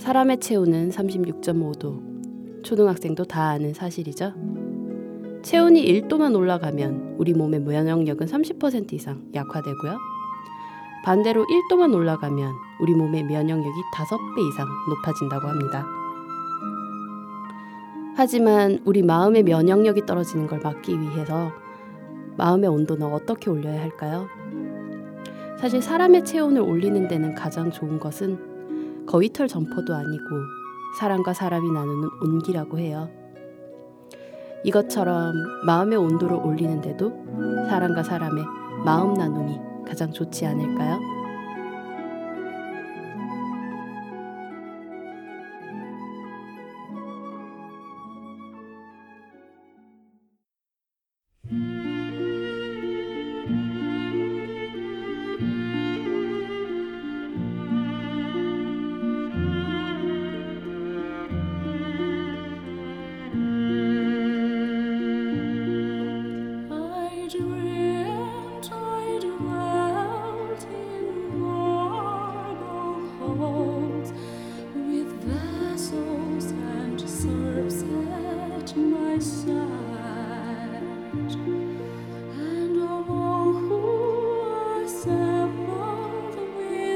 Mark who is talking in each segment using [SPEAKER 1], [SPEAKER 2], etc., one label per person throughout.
[SPEAKER 1] 사람의 체온은 36.5도. 초등학생도 다 아는 사실이죠. 체온이 1도만 올라가면 우리 몸의 면역력은 30% 이상 약화되고요. 반대로 1도만 올라가면 우리 몸의 면역력이 5배 이상 높아진다고 합니다. 하지만 우리 마음의 면역력이 떨어지는 걸 막기 위해서 마음의 온도는 어떻게 올려야 할까요? 사실 사람의 체온을 올리는 데는 가장 좋은 것은 거위털 점퍼도 아니고 사람과 사람이 나누는 온기라고 해요. 이것처럼 마음의 온도를 올리는데도 사람과 사람의 마음 나눔이 가장 좋지 않을까요?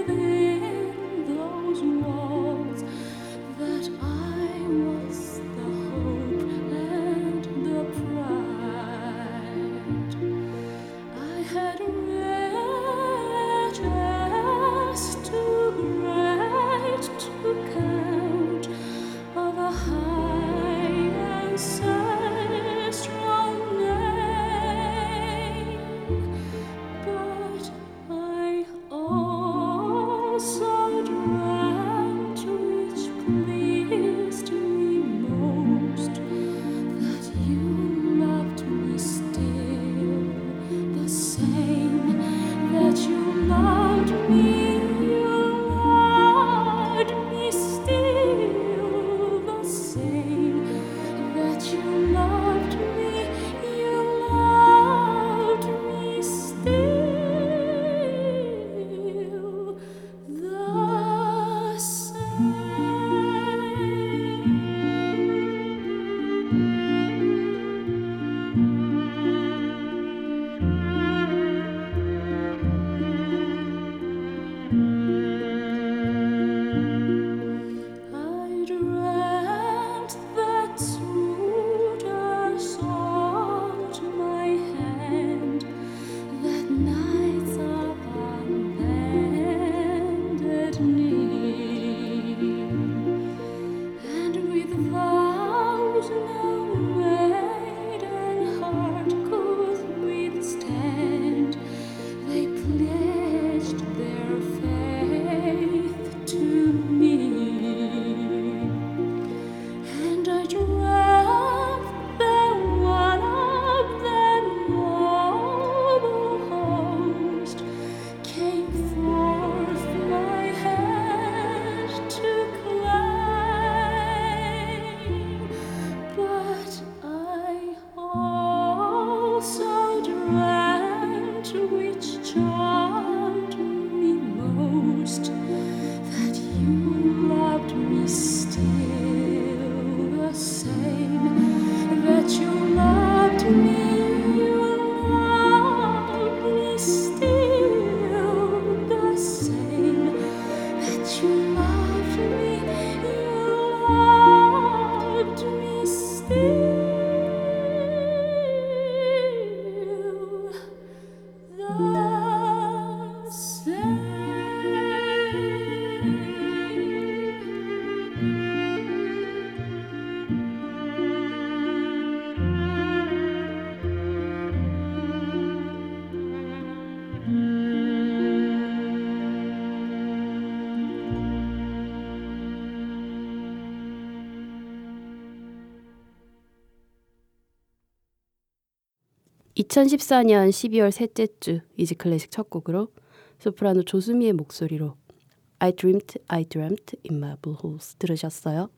[SPEAKER 1] the (2014년 12월 셋째 주) 이지 클래식 첫 곡으로 소프라노 조수미의 목소리로 I dreamt, I dreamt in marble halls 들으셨어요?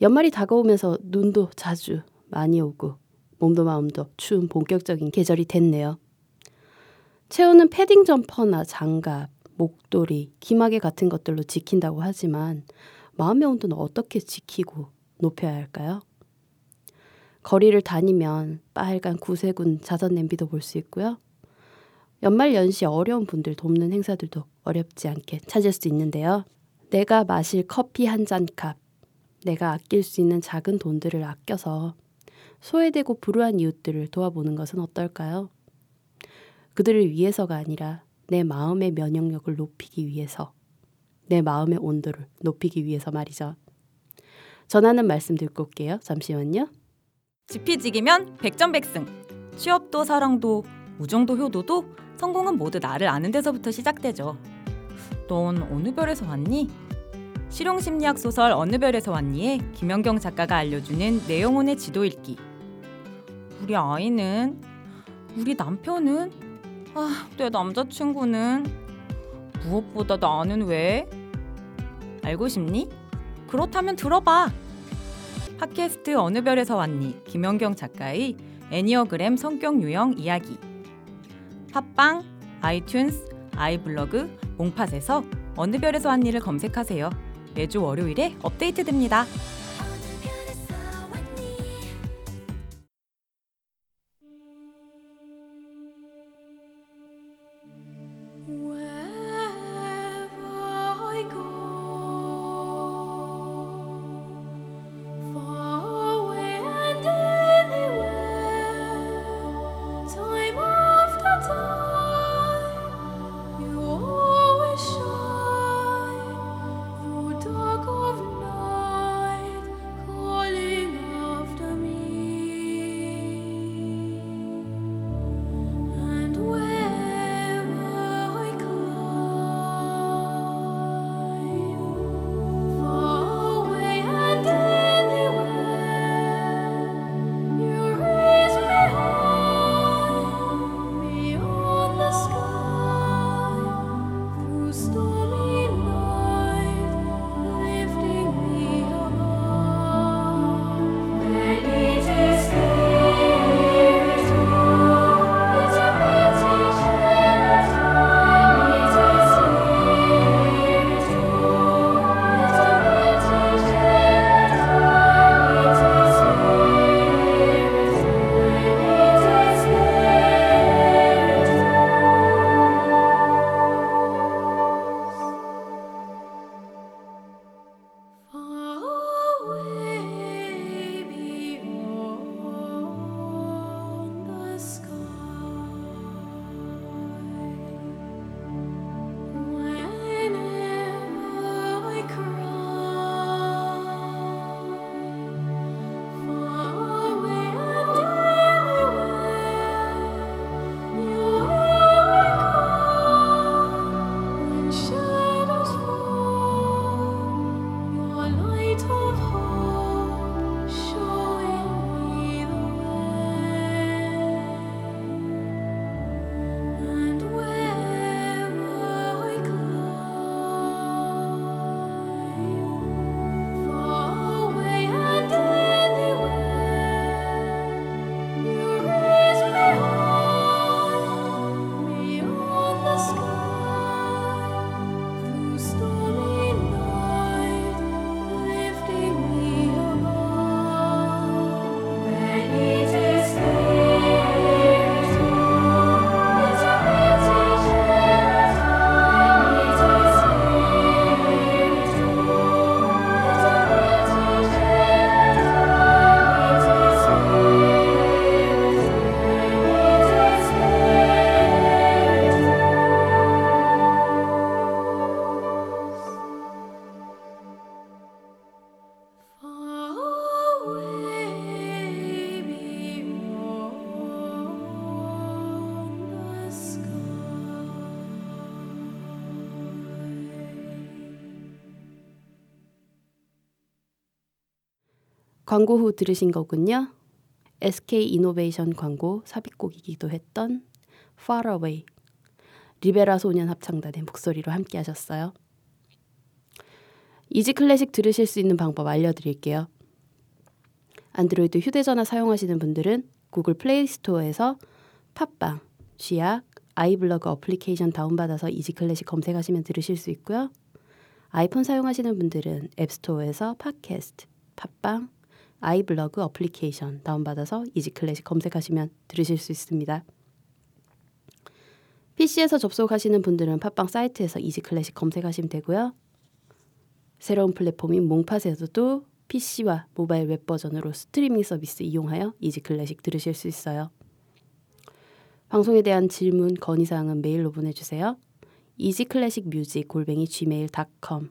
[SPEAKER 1] 연말이 다가오면서 눈도 자주 많이 오고 몸도 마음도 추운 본격적인 계절이 됐네요. 채우는 패딩 점퍼나 장갑,
[SPEAKER 2] 목도리, 기마개 같은 것들로 지킨다고 하지만 마음의 온도는 어떻게 지키고 높여야 할까요? 거리를 다니면 빨간 구세군 자전 냄비도 볼 수 있고요. 연말 연시 어려운 분들 돕는 행사들도 어렵지 않게 찾을 수 있는데요. 내가 마실 커피 한 잔 값, 내가 아낄 수 있는 작은 돈들을 아껴서 소외되고 불우한 이웃들을 도와보는 것은 어떨까요? 그들을 위해서가 아니라 내 마음의 면역력을 높이기 위해서, 내 마음의 온도를 높이기 위해서 말이죠. 전하는 말씀 듣고 올게요. 잠시만요.
[SPEAKER 1] 지피지기면 백전백승. 취업도 사랑도 우정도 효도도 성공은 모두 나를 아는 데서부터 시작되죠. 넌 어느 별에서 왔니? 실용심리학 소설 어느 별에서 왔니에 김연경 작가가 알려주는 내 영혼의 지도 읽기. 우리 아이는 우리 남편은 아, 내 남자친구는 무엇보다 나는 왜? 알고 싶니? 그렇다면 들어봐. 팟캐스트 어느 별에서 왔니? 김연경 작가의 애니어그램 성격 유형 이야기. 팟빵, 아이튠스, 아이블로그, 몽팟에서 어느 별에서 왔니를 검색하세요. 매주 월요일에 업데이트됩니다.
[SPEAKER 2] 광고 후 들으신 거군요. SK 이노베이션 광고 삽입곡이기도 했던 Far Away 리베라 소년 합창단의 목소리로 함께 하셨어요. 이지 클래식 들으실 수 있는 방법 알려드릴게요. 안드로이드 휴대전화 사용하시는 분들은 구글 플레이 스토어에서 팟빵, 쥐약, 아이블러그 어플리케이션 다운받아서 이지 클래식 검색하시면 들으실 수 있고요. 아이폰 사용하시는 분들은 앱스토어에서 팟캐스트, 팟빵, 아이블러그 어플리케이션 다운받아서 이지클래식 검색하시면 들으실 수 있습니다. PC에서 접속하시는 분들은 팟빵 사이트에서 이지클래식 검색하시면 되고요. 새로운 플랫폼인 몽팟에서도 PC와 모바일 웹 버전으로 스트리밍 서비스 이용하여 이지클래식 들으실 수 있어요. 방송에 대한 질문, 건의사항은 메일로 보내주세요. easyclassicmusic 골뱅이 gmail.com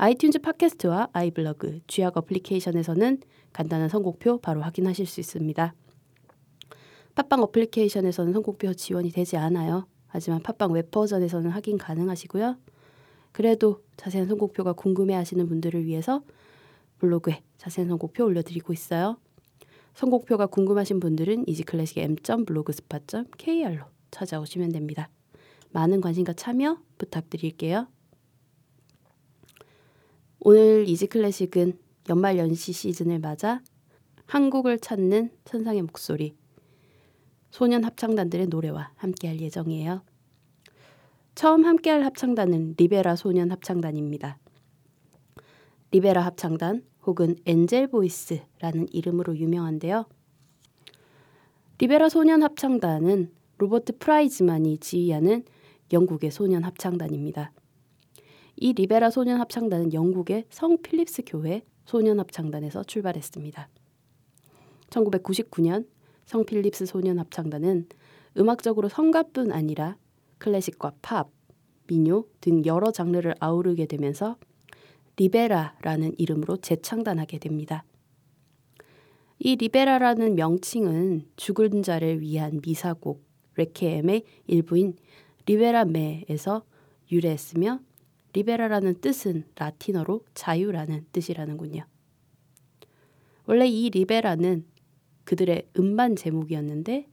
[SPEAKER 2] 아이튠즈 팟캐스트와 아이블러그, 쥐약 어플리케이션에서는 간단한 선곡표 바로 확인하실 수 있습니다. 팟빵 어플리케이션에서는 선곡표 지원이 되지 않아요. 하지만 팟빵 웹 버전에서는 확인 가능하시고요. 그래도 자세한 선곡표가 궁금해하시는 분들을 위해서 블로그에 자세한 선곡표 올려드리고 있어요. 선곡표가 궁금하신 분들은 이지클래식의 m.blogspot.kr로 찾아오시면 됩니다. 많은 관심과 참여 부탁드릴게요. 오늘 이지 클래식은 연말 연시 시즌을 맞아 한국을 찾는 천상의 목소리 소년 합창단들의 노래와 함께할 예정이에요. 처음 함께할 합창단은 리베라 소년 합창단입니다. 리베라 합창단 혹은 엔젤 보이스라는 이름으로 유명한데요. 리베라 소년 합창단은 로버트 프라이즈만이 지휘하는 영국의 소년 합창단입니다. 이 리베라 소년 합창단은 영국의 성 필립스 교회 소년 합창단에서 출발했습니다. 1999년 성 필립스 소년 합창단은 음악적으로 성가뿐 아니라 클래식과 팝, 민요 등 여러 장르를 아우르게 되면서 리베라라는 이름으로 재창단하게 됩니다. 이 리베라라는 명칭은 죽은 자를 위한 미사곡 레퀴엠의 일부인 Libera Me에서 유래했으며 리베라라는 뜻은 라틴어로 자유라는 뜻이라는군요. 원래 이 리베라는 그들의 음반 제목이었는데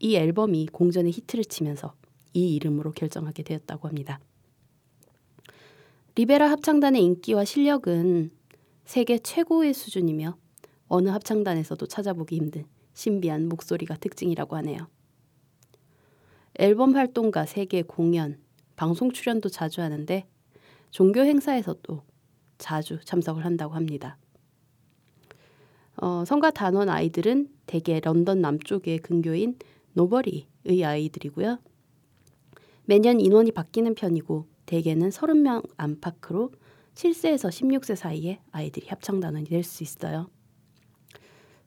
[SPEAKER 2] 이 앨범이 공전의 히트를 치면서 이 이름으로 결정하게 되었다고 합니다. 리베라 합창단의 인기와 실력은 세계 최고의 수준이며 어느 합창단에서도 찾아보기 힘든 신비한 목소리가 특징이라고 하네요. 앨범 활동과 세계 공연, 방송 출연도 자주 하는데 종교 행사에서도 자주 참석을 한다고 합니다. 어, 성가 단원 아이들은 대개 런던 남쪽의 근교인 노버리의 아이들이고요. 매년 인원이 바뀌는 편이고 대개는 30명 안팎으로 7세에서 16세 사이에 아이들이 합창단원이 될 수 있어요.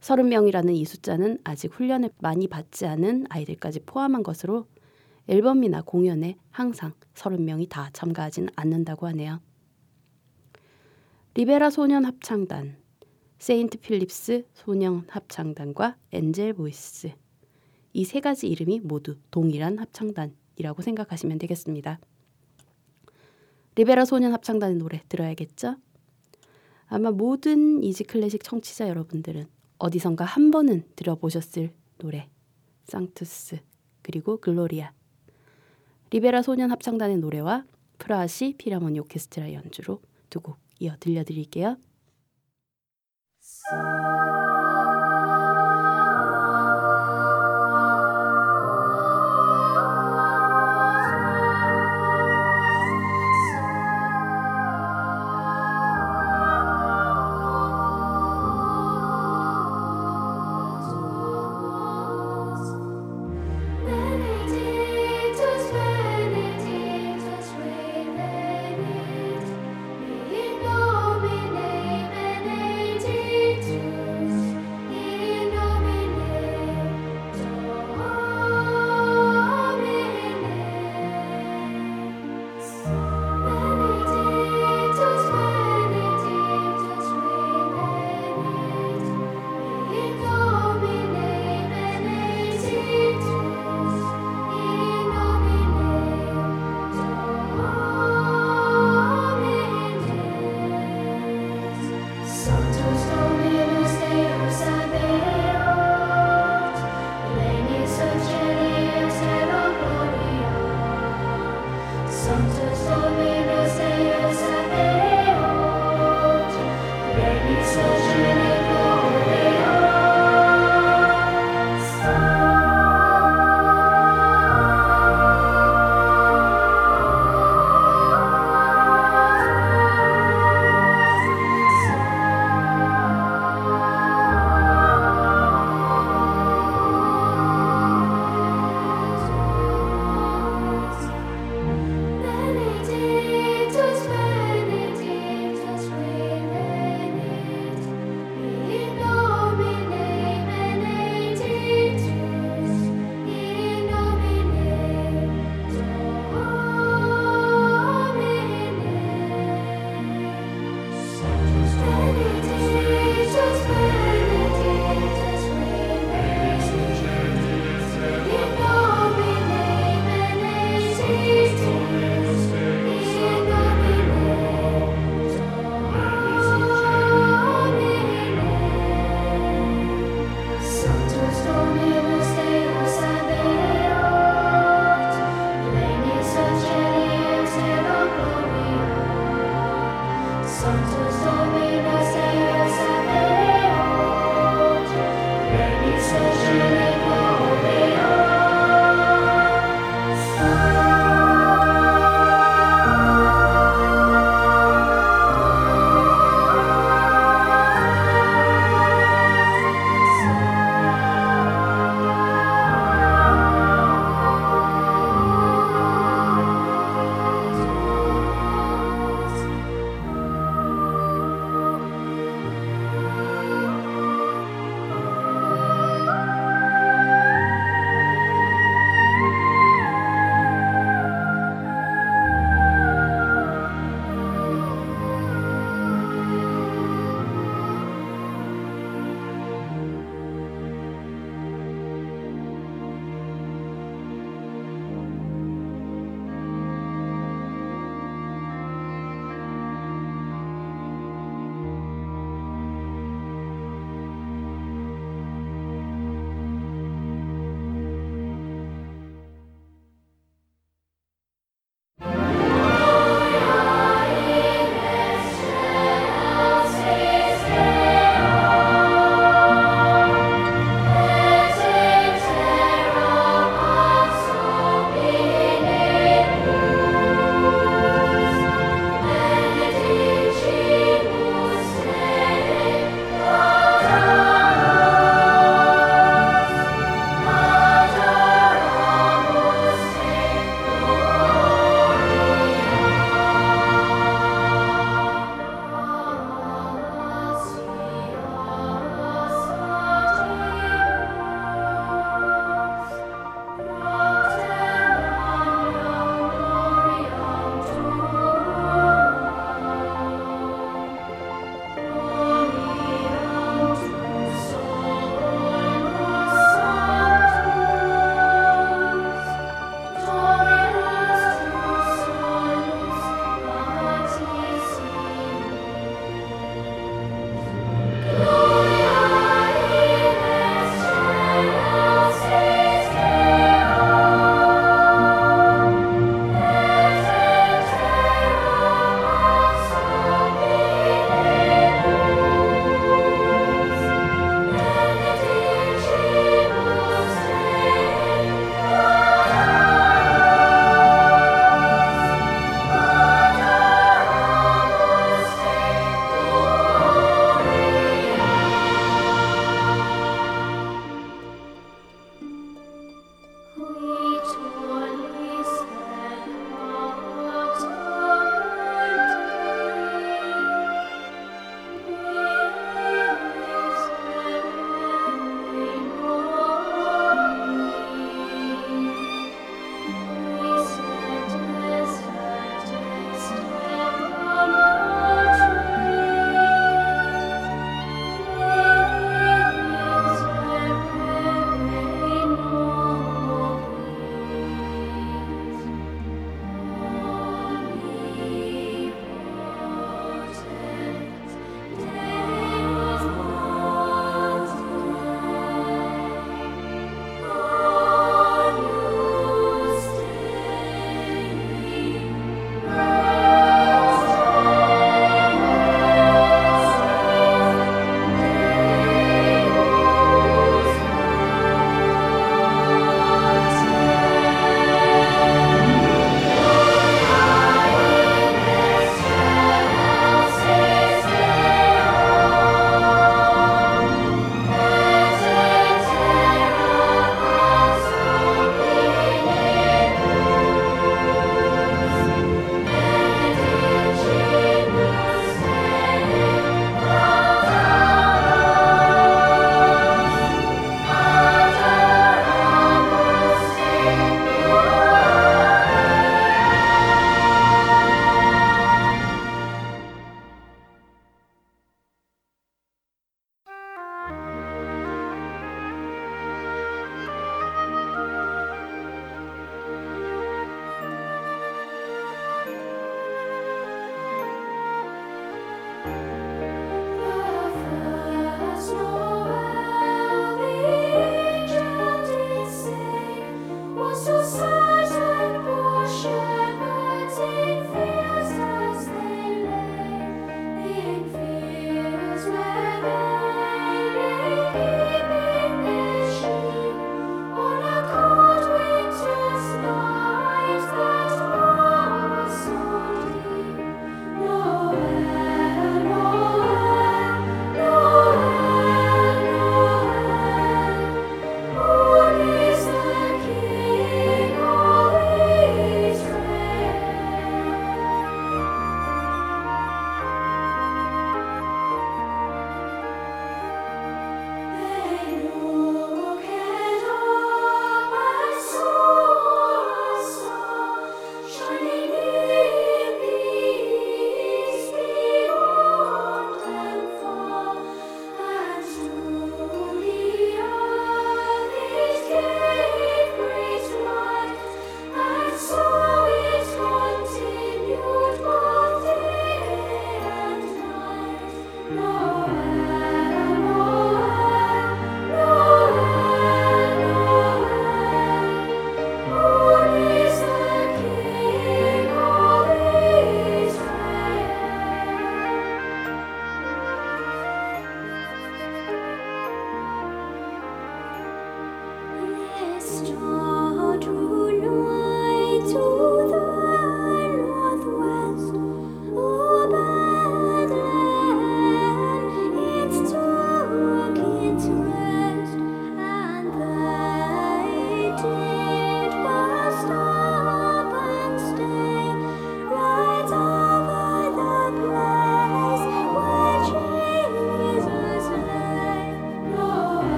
[SPEAKER 2] 30명이라는 이 숫자는 아직 훈련을 많이 받지 않은 아이들까지 포함한 것으로 앨범이나 공연에 항상 30명이 다 참가하진 않는다고 하네요. 리베라 소년 합창단, 세인트 필립스 소년 합창단과 엔젤 보이스 이 세 가지 이름이 모두 동일한 합창단이라고 생각하시면 되겠습니다. 리베라 소년 합창단의 노래 들어야겠죠? 아마 모든 Easy Classic 청취자 여러분들은 어디선가 한 번은 들어보셨을 노래 Sanctus 그리고 글로리아 리베라 소년 합창단의 노래와 프라하시 필하모니 오케스트라 연주로 두 곡 이어 들려드릴게요.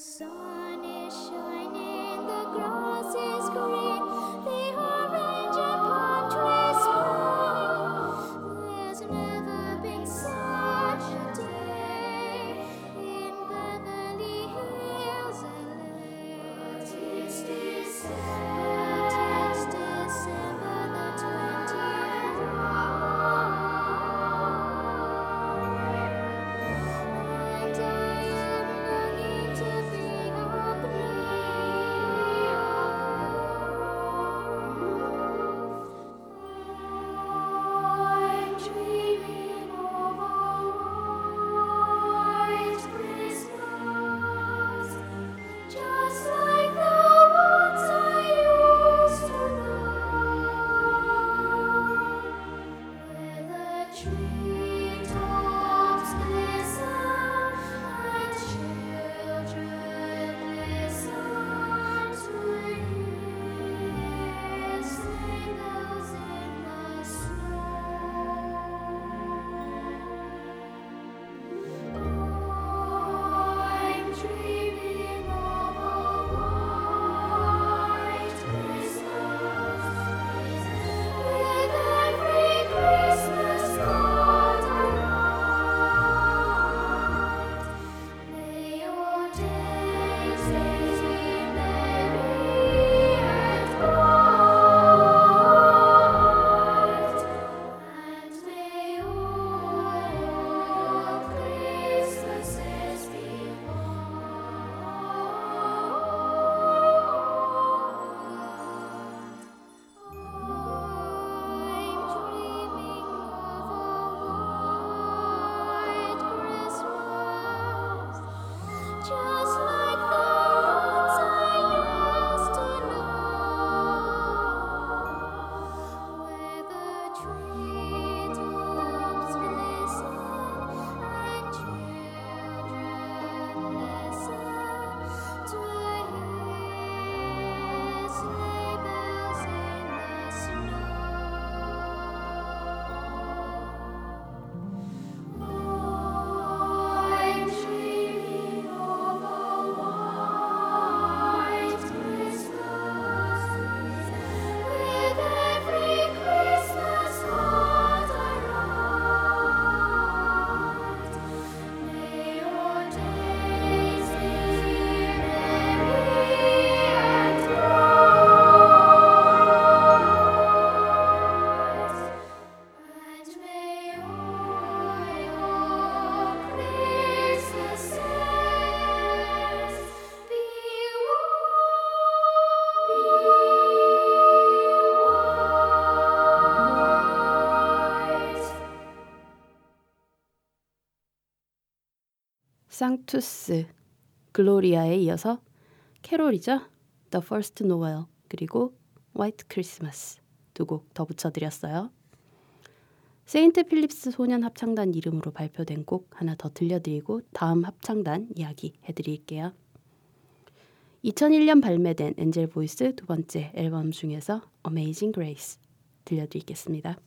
[SPEAKER 1] Sun is shining, the grass
[SPEAKER 2] Sanctus, Gloria에 이어서 캐롤이죠. The First Noel 그리고 White Christmas 두 곡 더 붙여드렸어요. 세인트 필립스 소년 합창단 이름으로 발표된 곡 하나 더 들려드리고 다음 합창단 이야기 해드릴게요. 2001년 발매된 Angel Voice 두 번째 앨범 중에서 Amazing Grace 들려드리겠습니다.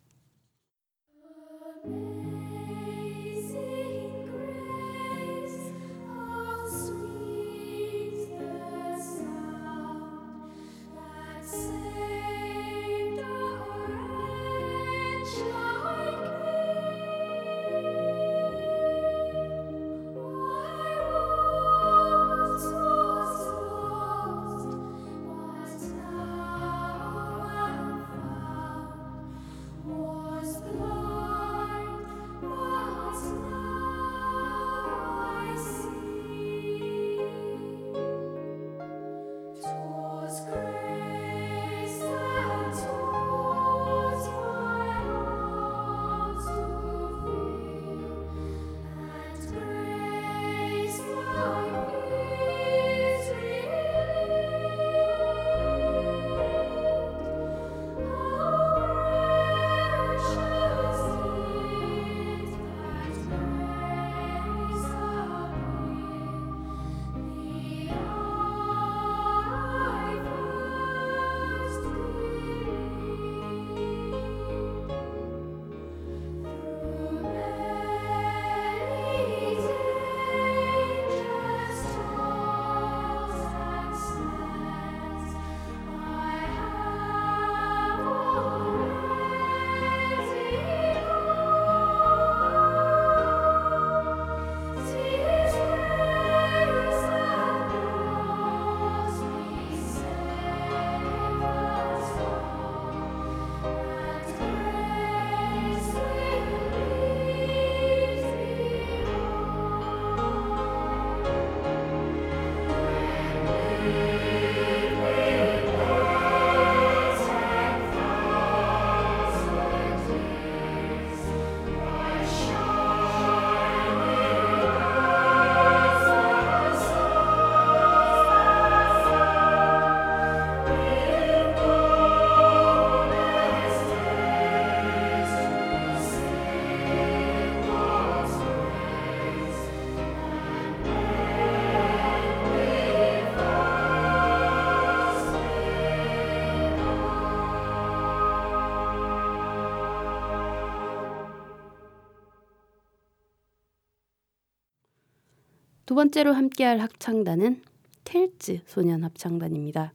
[SPEAKER 2] 두 번째로 함께할 합창단은 텔츠 소년 합창단입니다.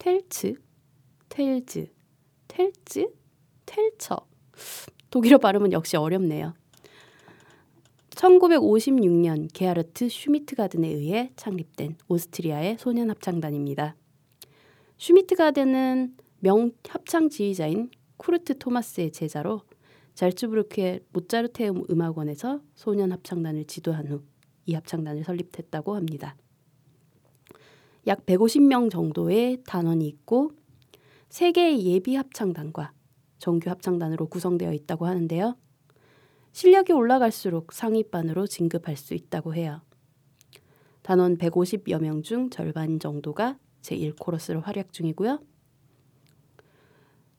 [SPEAKER 2] 텔츠, 텔즈, 텔츠, 텔처. 독일어 발음은 역시 어렵네요. 1956년 게하르트 슈미트가든에 의해 창립된 오스트리아의 소년 합창단입니다. 슈미트가든은 명 합창 지휘자인 쿠르트 토마스의 제자로 잘츠부르크의 모차르테움 음악원에서 소년 합창단을 지도한 후 이 합창단을 설립했다고 합니다. 약 150명 정도의 단원이 있고 세 개의 예비 합창단과 정규 합창단으로 구성되어 있다고 하는데요. 실력이 올라갈수록 상위반으로 진급할 수 있다고 해요. 단원 150여 명 중 절반 정도가 제1코러스로 활약 중이고요.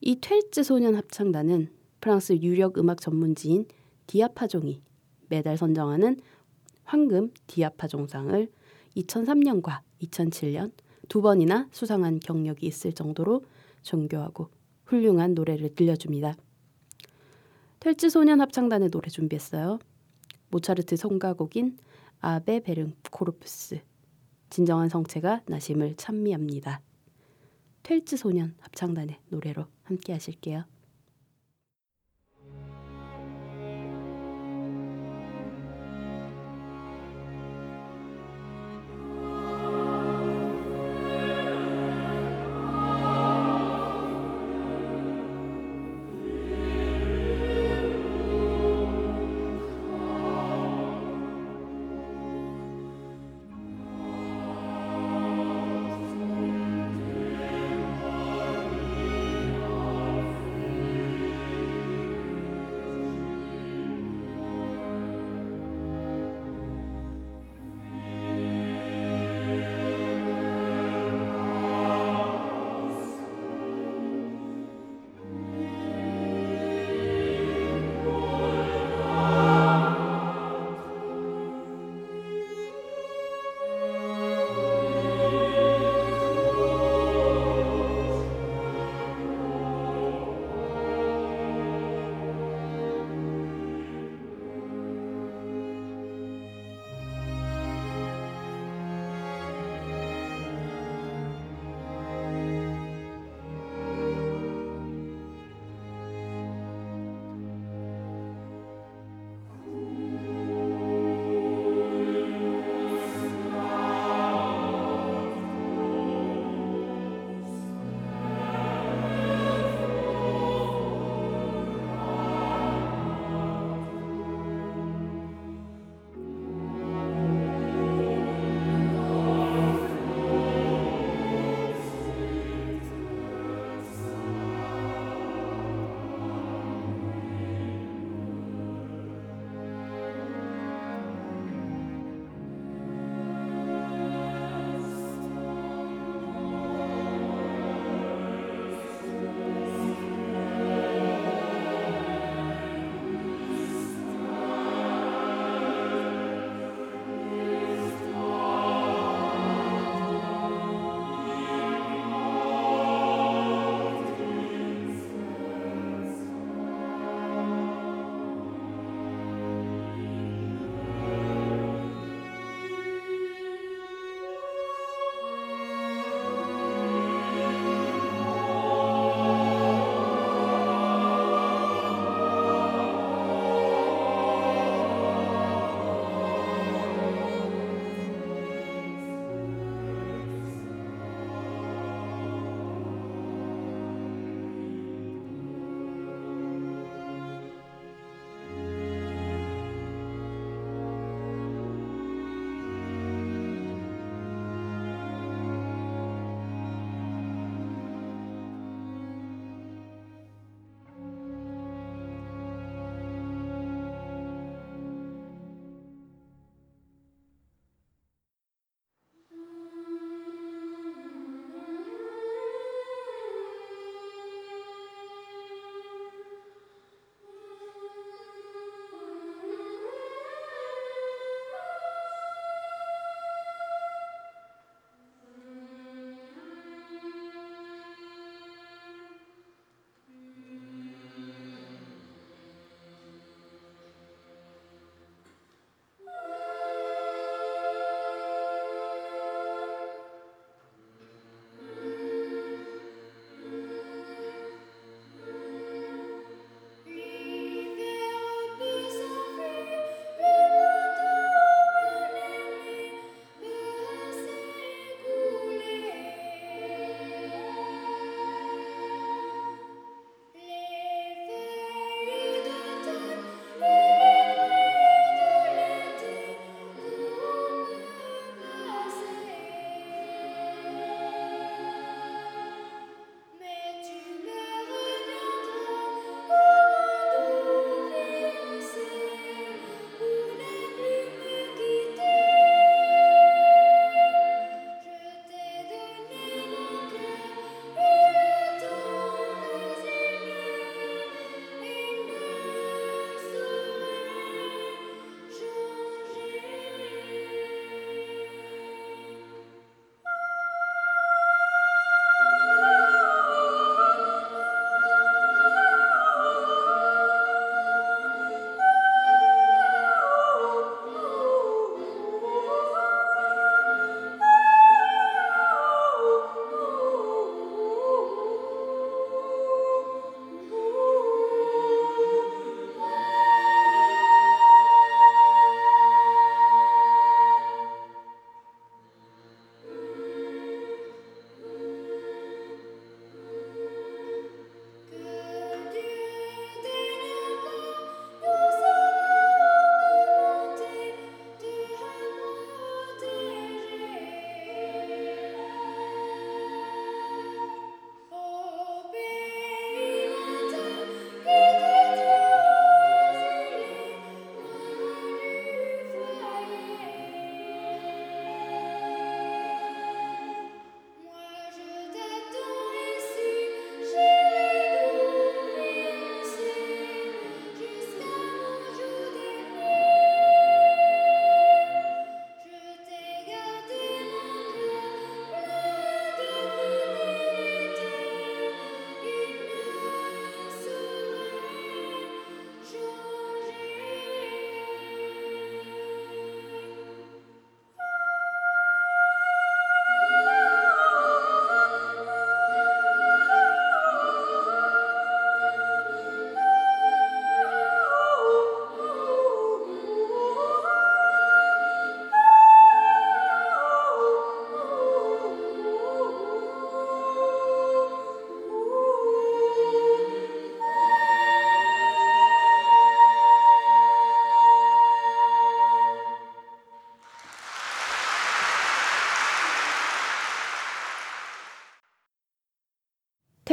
[SPEAKER 2] 이 퀼츠 소년 합창단은 프랑스 유력 음악 전문지인 디아파종이 매달 선정하는 황금 디아파종상을 2003년과 2007년 두 번이나 수상한 경력이 있을 정도로 정교하고 훌륭한 노래를 들려줍니다. 퇼츠 소년 합창단의 노래 준비했어요. 모차르트 성가곡인 Ave verum corpus 진정한 성체가 나심을 찬미합니다. 퇼츠 소년 합창단의 노래로 함께 하실게요.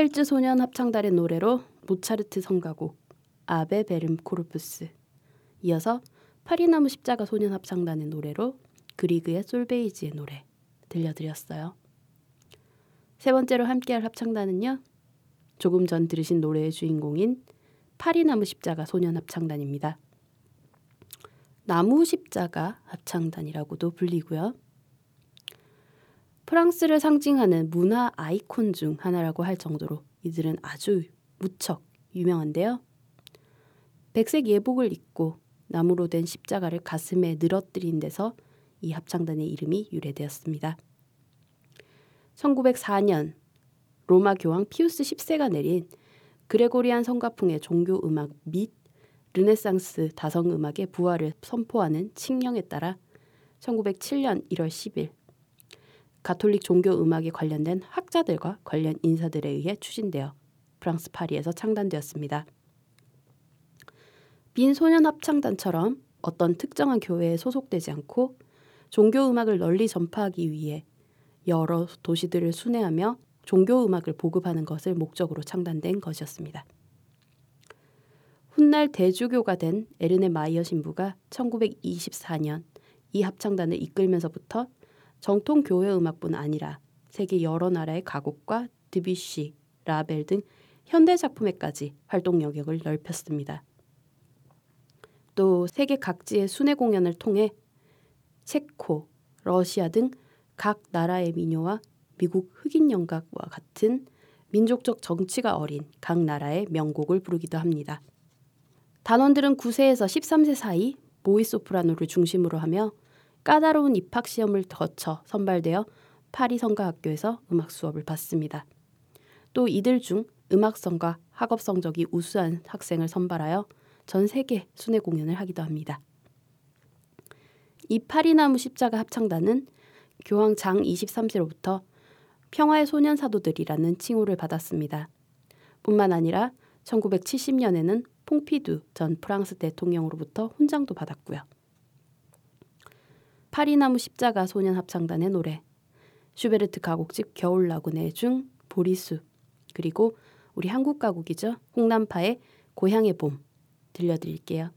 [SPEAKER 2] 텔즈 소년 합창단의 노래로 모차르트 성가곡 아베 베름 코르푸스 이어서 파리나무 십자가 소년 합창단의 노래로 그리그의 솔베이지의 노래 들려드렸어요. 세 번째로 함께할 합창단은요. 조금 전 들으신 노래의 주인공인 파리나무 십자가 소년 합창단입니다. 나무 십자가 합창단이라고도 불리고요. 프랑스를 상징하는 문화 아이콘 중 하나라고 할 정도로 이들은 아주 무척 유명한데요. 백색 예복을 입고 나무로 된 십자가를 가슴에 늘어뜨린 데서 이 합창단의 이름이 유래되었습니다. 1904년 로마 교황 피우스 10세가 내린 그레고리안 성가풍의 종교 음악 및 르네상스 다성 음악의 부활을 선포하는 칙령에 따라 1907년 1월 10일 가톨릭 종교 음악에 관련된 학자들과 관련 인사들에 의해 추진되어 프랑스 파리에서 창단되었습니다. 빈 소년 합창단처럼 어떤 특정한 교회에 소속되지 않고 종교 음악을 널리 전파하기 위해 여러 도시들을 순회하며 종교 음악을 보급하는 것을 목적으로 창단된 것이었습니다. 훗날 대주교가 된 에르네 마이어 신부가 1924년 이 합창단을 이끌면서부터 정통 교회 음악뿐 아니라 세계 여러 나라의 가곡과 드뷔시, 라벨 등 현대 작품에까지 활동 영역을 넓혔습니다. 또 세계 각지의 순회 공연을 통해 체코, 러시아 등 각 나라의 민요와 미국 흑인 연각과 같은 민족적 정치가 어린 각 나라의 명곡을 부르기도 합니다. 단원들은 9세에서 13세 사이 모이 소프라노를 중심으로 하며 까다로운 입학 시험을 거쳐 선발되어 파리 성가학교에서 음악 수업을 받습니다. 또 이들 중 음악성과 학업 성적이 우수한 학생을 선발하여 전 세계 순회 공연을 하기도 합니다. 이 파리나무 십자가 합창단은 교황 장 23세로부터 평화의 소년 사도들이라는 칭호를 받았습니다. 뿐만 아니라 1970년에는 퐁피두 전 프랑스 대통령으로부터 훈장도 받았고요. 파리나무 십자가 소년 합창단의 노래, 슈베르트 가곡집 겨울 나그네 중 보리수, 그리고 우리 한국 가곡이죠. 홍남파의 고향의 봄 들려드릴게요.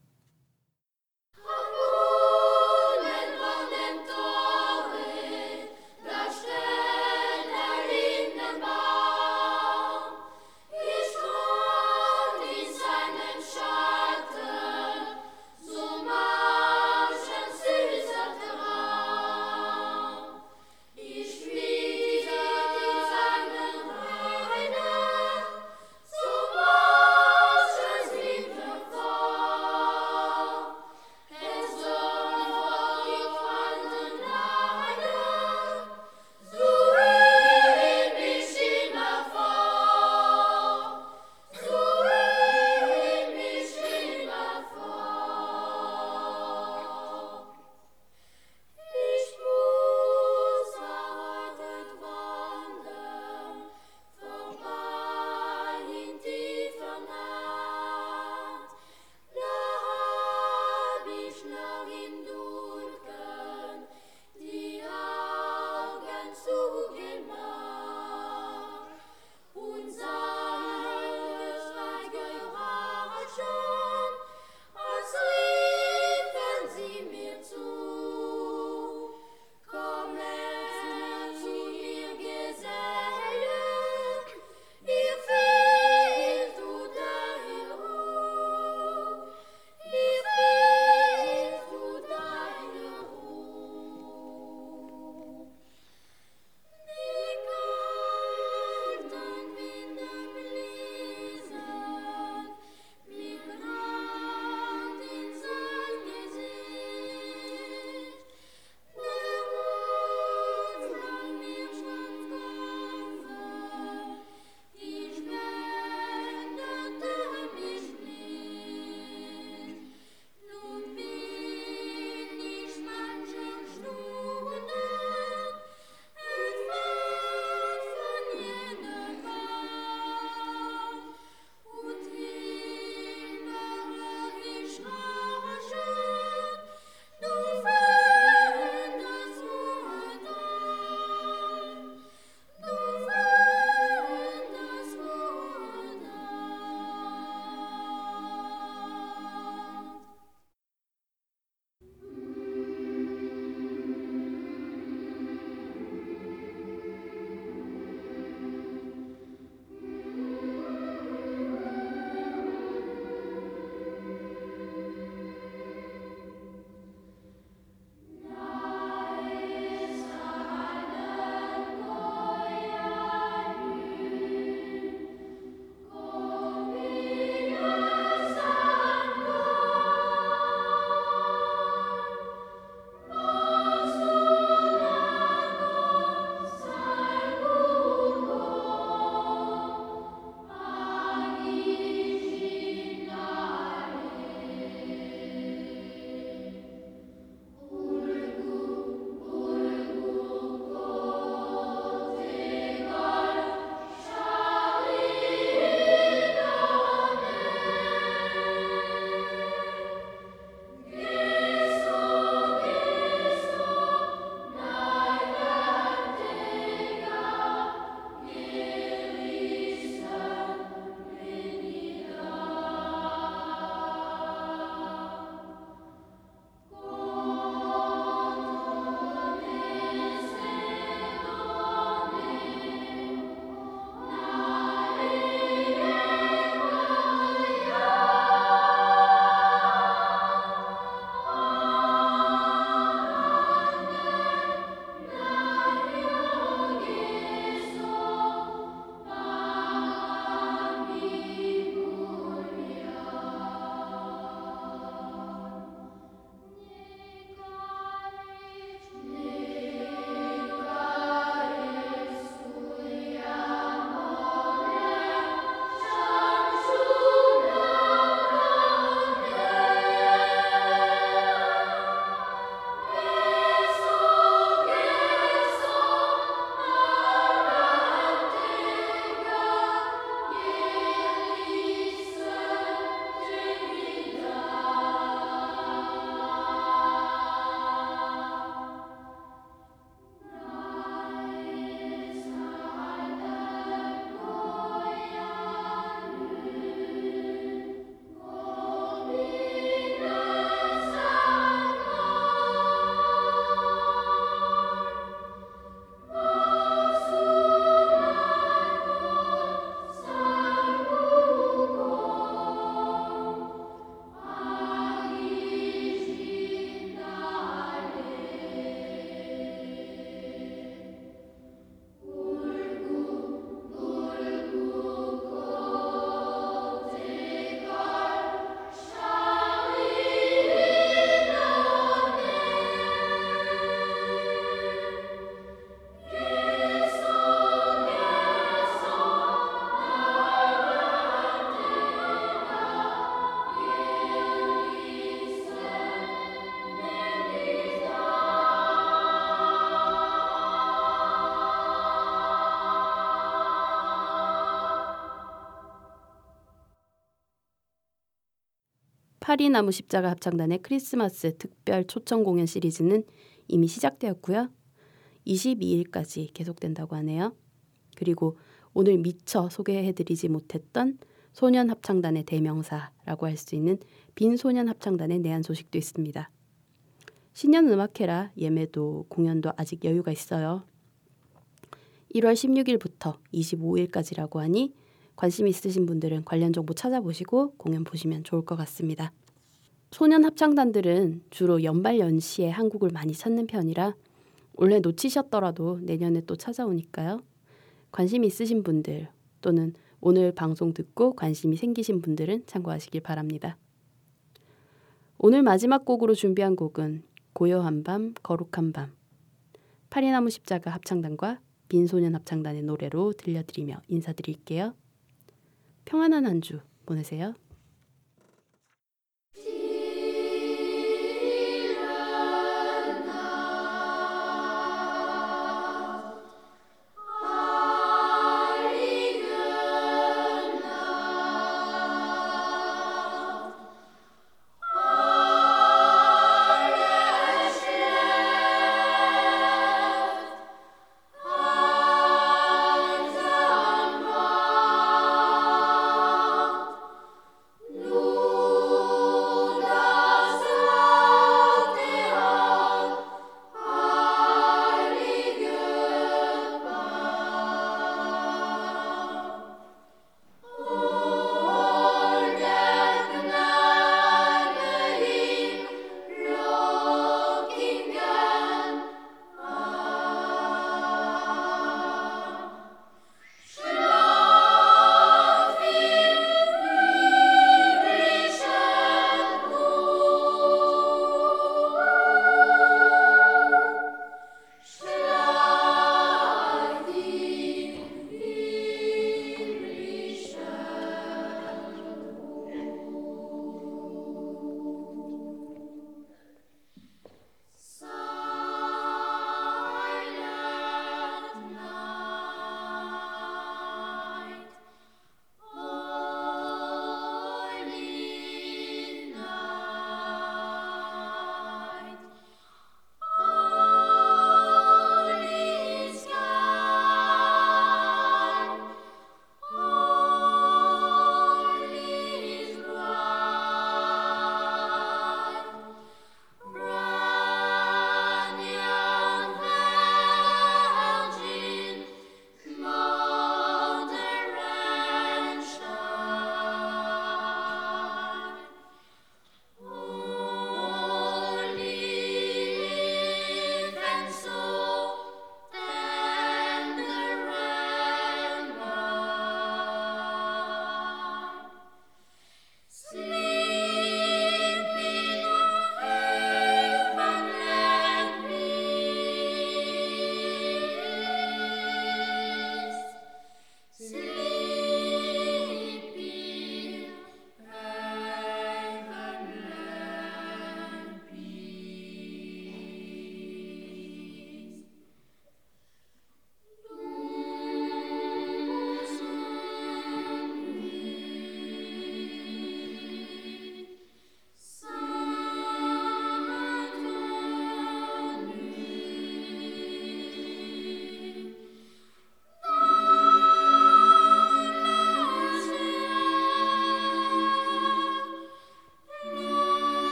[SPEAKER 2] 파리나무 십자가 합창단의 크리스마스 특별 초청 공연 시리즈는 이미 시작되었고요. 22일까지 계속된다고 하네요. 그리고 오늘 미처 소개해드리지 못했던 소년 합창단의 대명사라고 할 수 있는 빈 소년 합창단의 내한 소식도 있습니다. 신년 음악회라 예매도 공연도 아직 여유가 있어요. 1월 16일부터 25일까지라고 하니 관심 있으신 분들은 관련 정보 찾아보시고 공연 보시면 좋을 것 같습니다. 소년 합창단들은 주로 연말 연시에 한국을 많이 찾는 편이라 올해 놓치셨더라도 내년에 또 찾아오니까요. 관심 있으신 분들 또는 오늘 방송 듣고 관심이 생기신 분들은 참고하시길 바랍니다. 오늘 마지막 곡으로 준비한 곡은 고요한 밤, 거룩한 밤, 파리나무 십자가 합창단과 빈소년 합창단의 노래로 들려드리며 인사드릴게요. 평안한 한 주 보내세요.